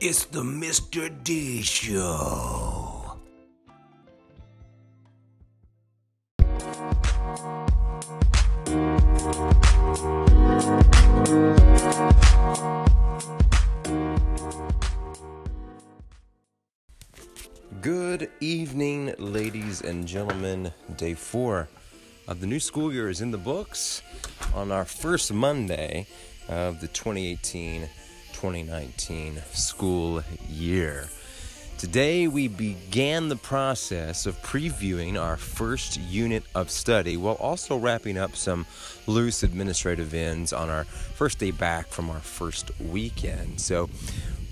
It's the Mr. D Show. Good evening, ladies and gentlemen. Day four of the new school year is in the books on our first Monday of the 2018 2019 school year. Today, we began the process of previewing our first unit of study while also wrapping up some loose administrative ends on our first day back from our first weekend. So,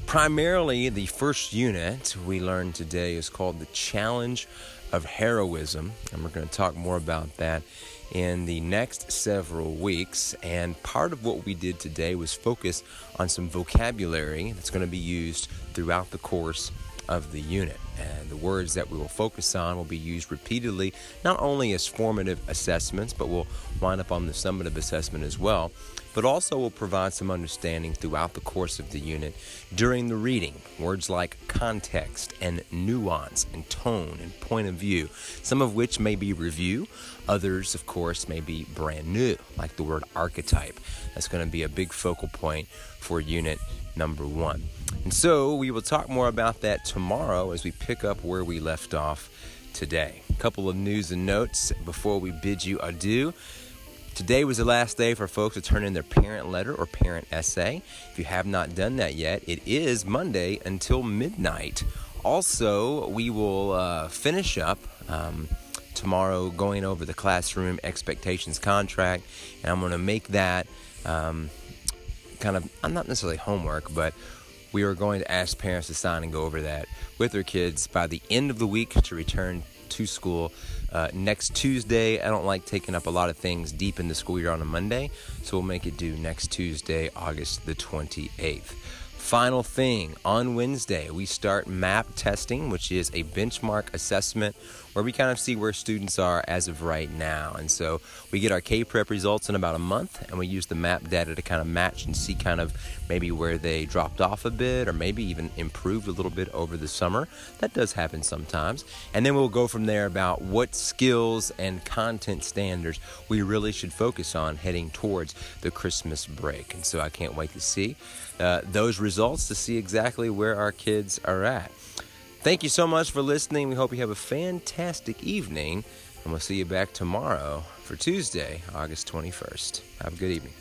primarily, the first unit we learned today is called The Challenge of Heroism, and we're going to talk more about that in the next several weeks. And part of what we did today was focus on some vocabulary that's going to be used throughout the course of the unit. And the words that we will focus on will be used repeatedly, not only as formative assessments, but we'll wind up on the summative assessment as well, but also will provide some understanding throughout the course of the unit during the reading. Words like context and nuance and tone and point of view, some of which may be review, others, of course, may be brand new, like the word archetype. That's going to be a big focal point for unit number one. And so we will talk more about that tomorrow as we pick up where we left off today. A couple of news and notes before we bid you adieu. Today was the last day for folks to turn in their parent letter or parent essay. If you have not done that yet, it is Monday until midnight. Also, we will uh, finish up. Um, tomorrow going over the classroom expectations contract and i'm going to make that um, kind of i'm not necessarily homework but we are going to ask parents to sign and go over that with their kids by the end of the week to return to school uh, next Tuesday. I don't like taking up a lot of things deep in the school year on a Monday, so we'll make it due next Tuesday, August the 28th. Final thing on Wednesday, we start MAP testing, which is a benchmark assessment where we kind of see where students are as of right now. And so we get our K-PREP results in about a month, and we use the MAP data to kind of match and see kind of maybe where they dropped off a bit or maybe even improved a little bit over the summer. That does happen sometimes. And then we'll go from there about what skills and content standards we really should focus on heading towards the Christmas break. And so I can't wait to see uh, those results to see exactly where our kids are at. Thank you so much for listening. We hope you have a fantastic evening, and we'll see you back tomorrow for Tuesday, August 21st. Have a good evening.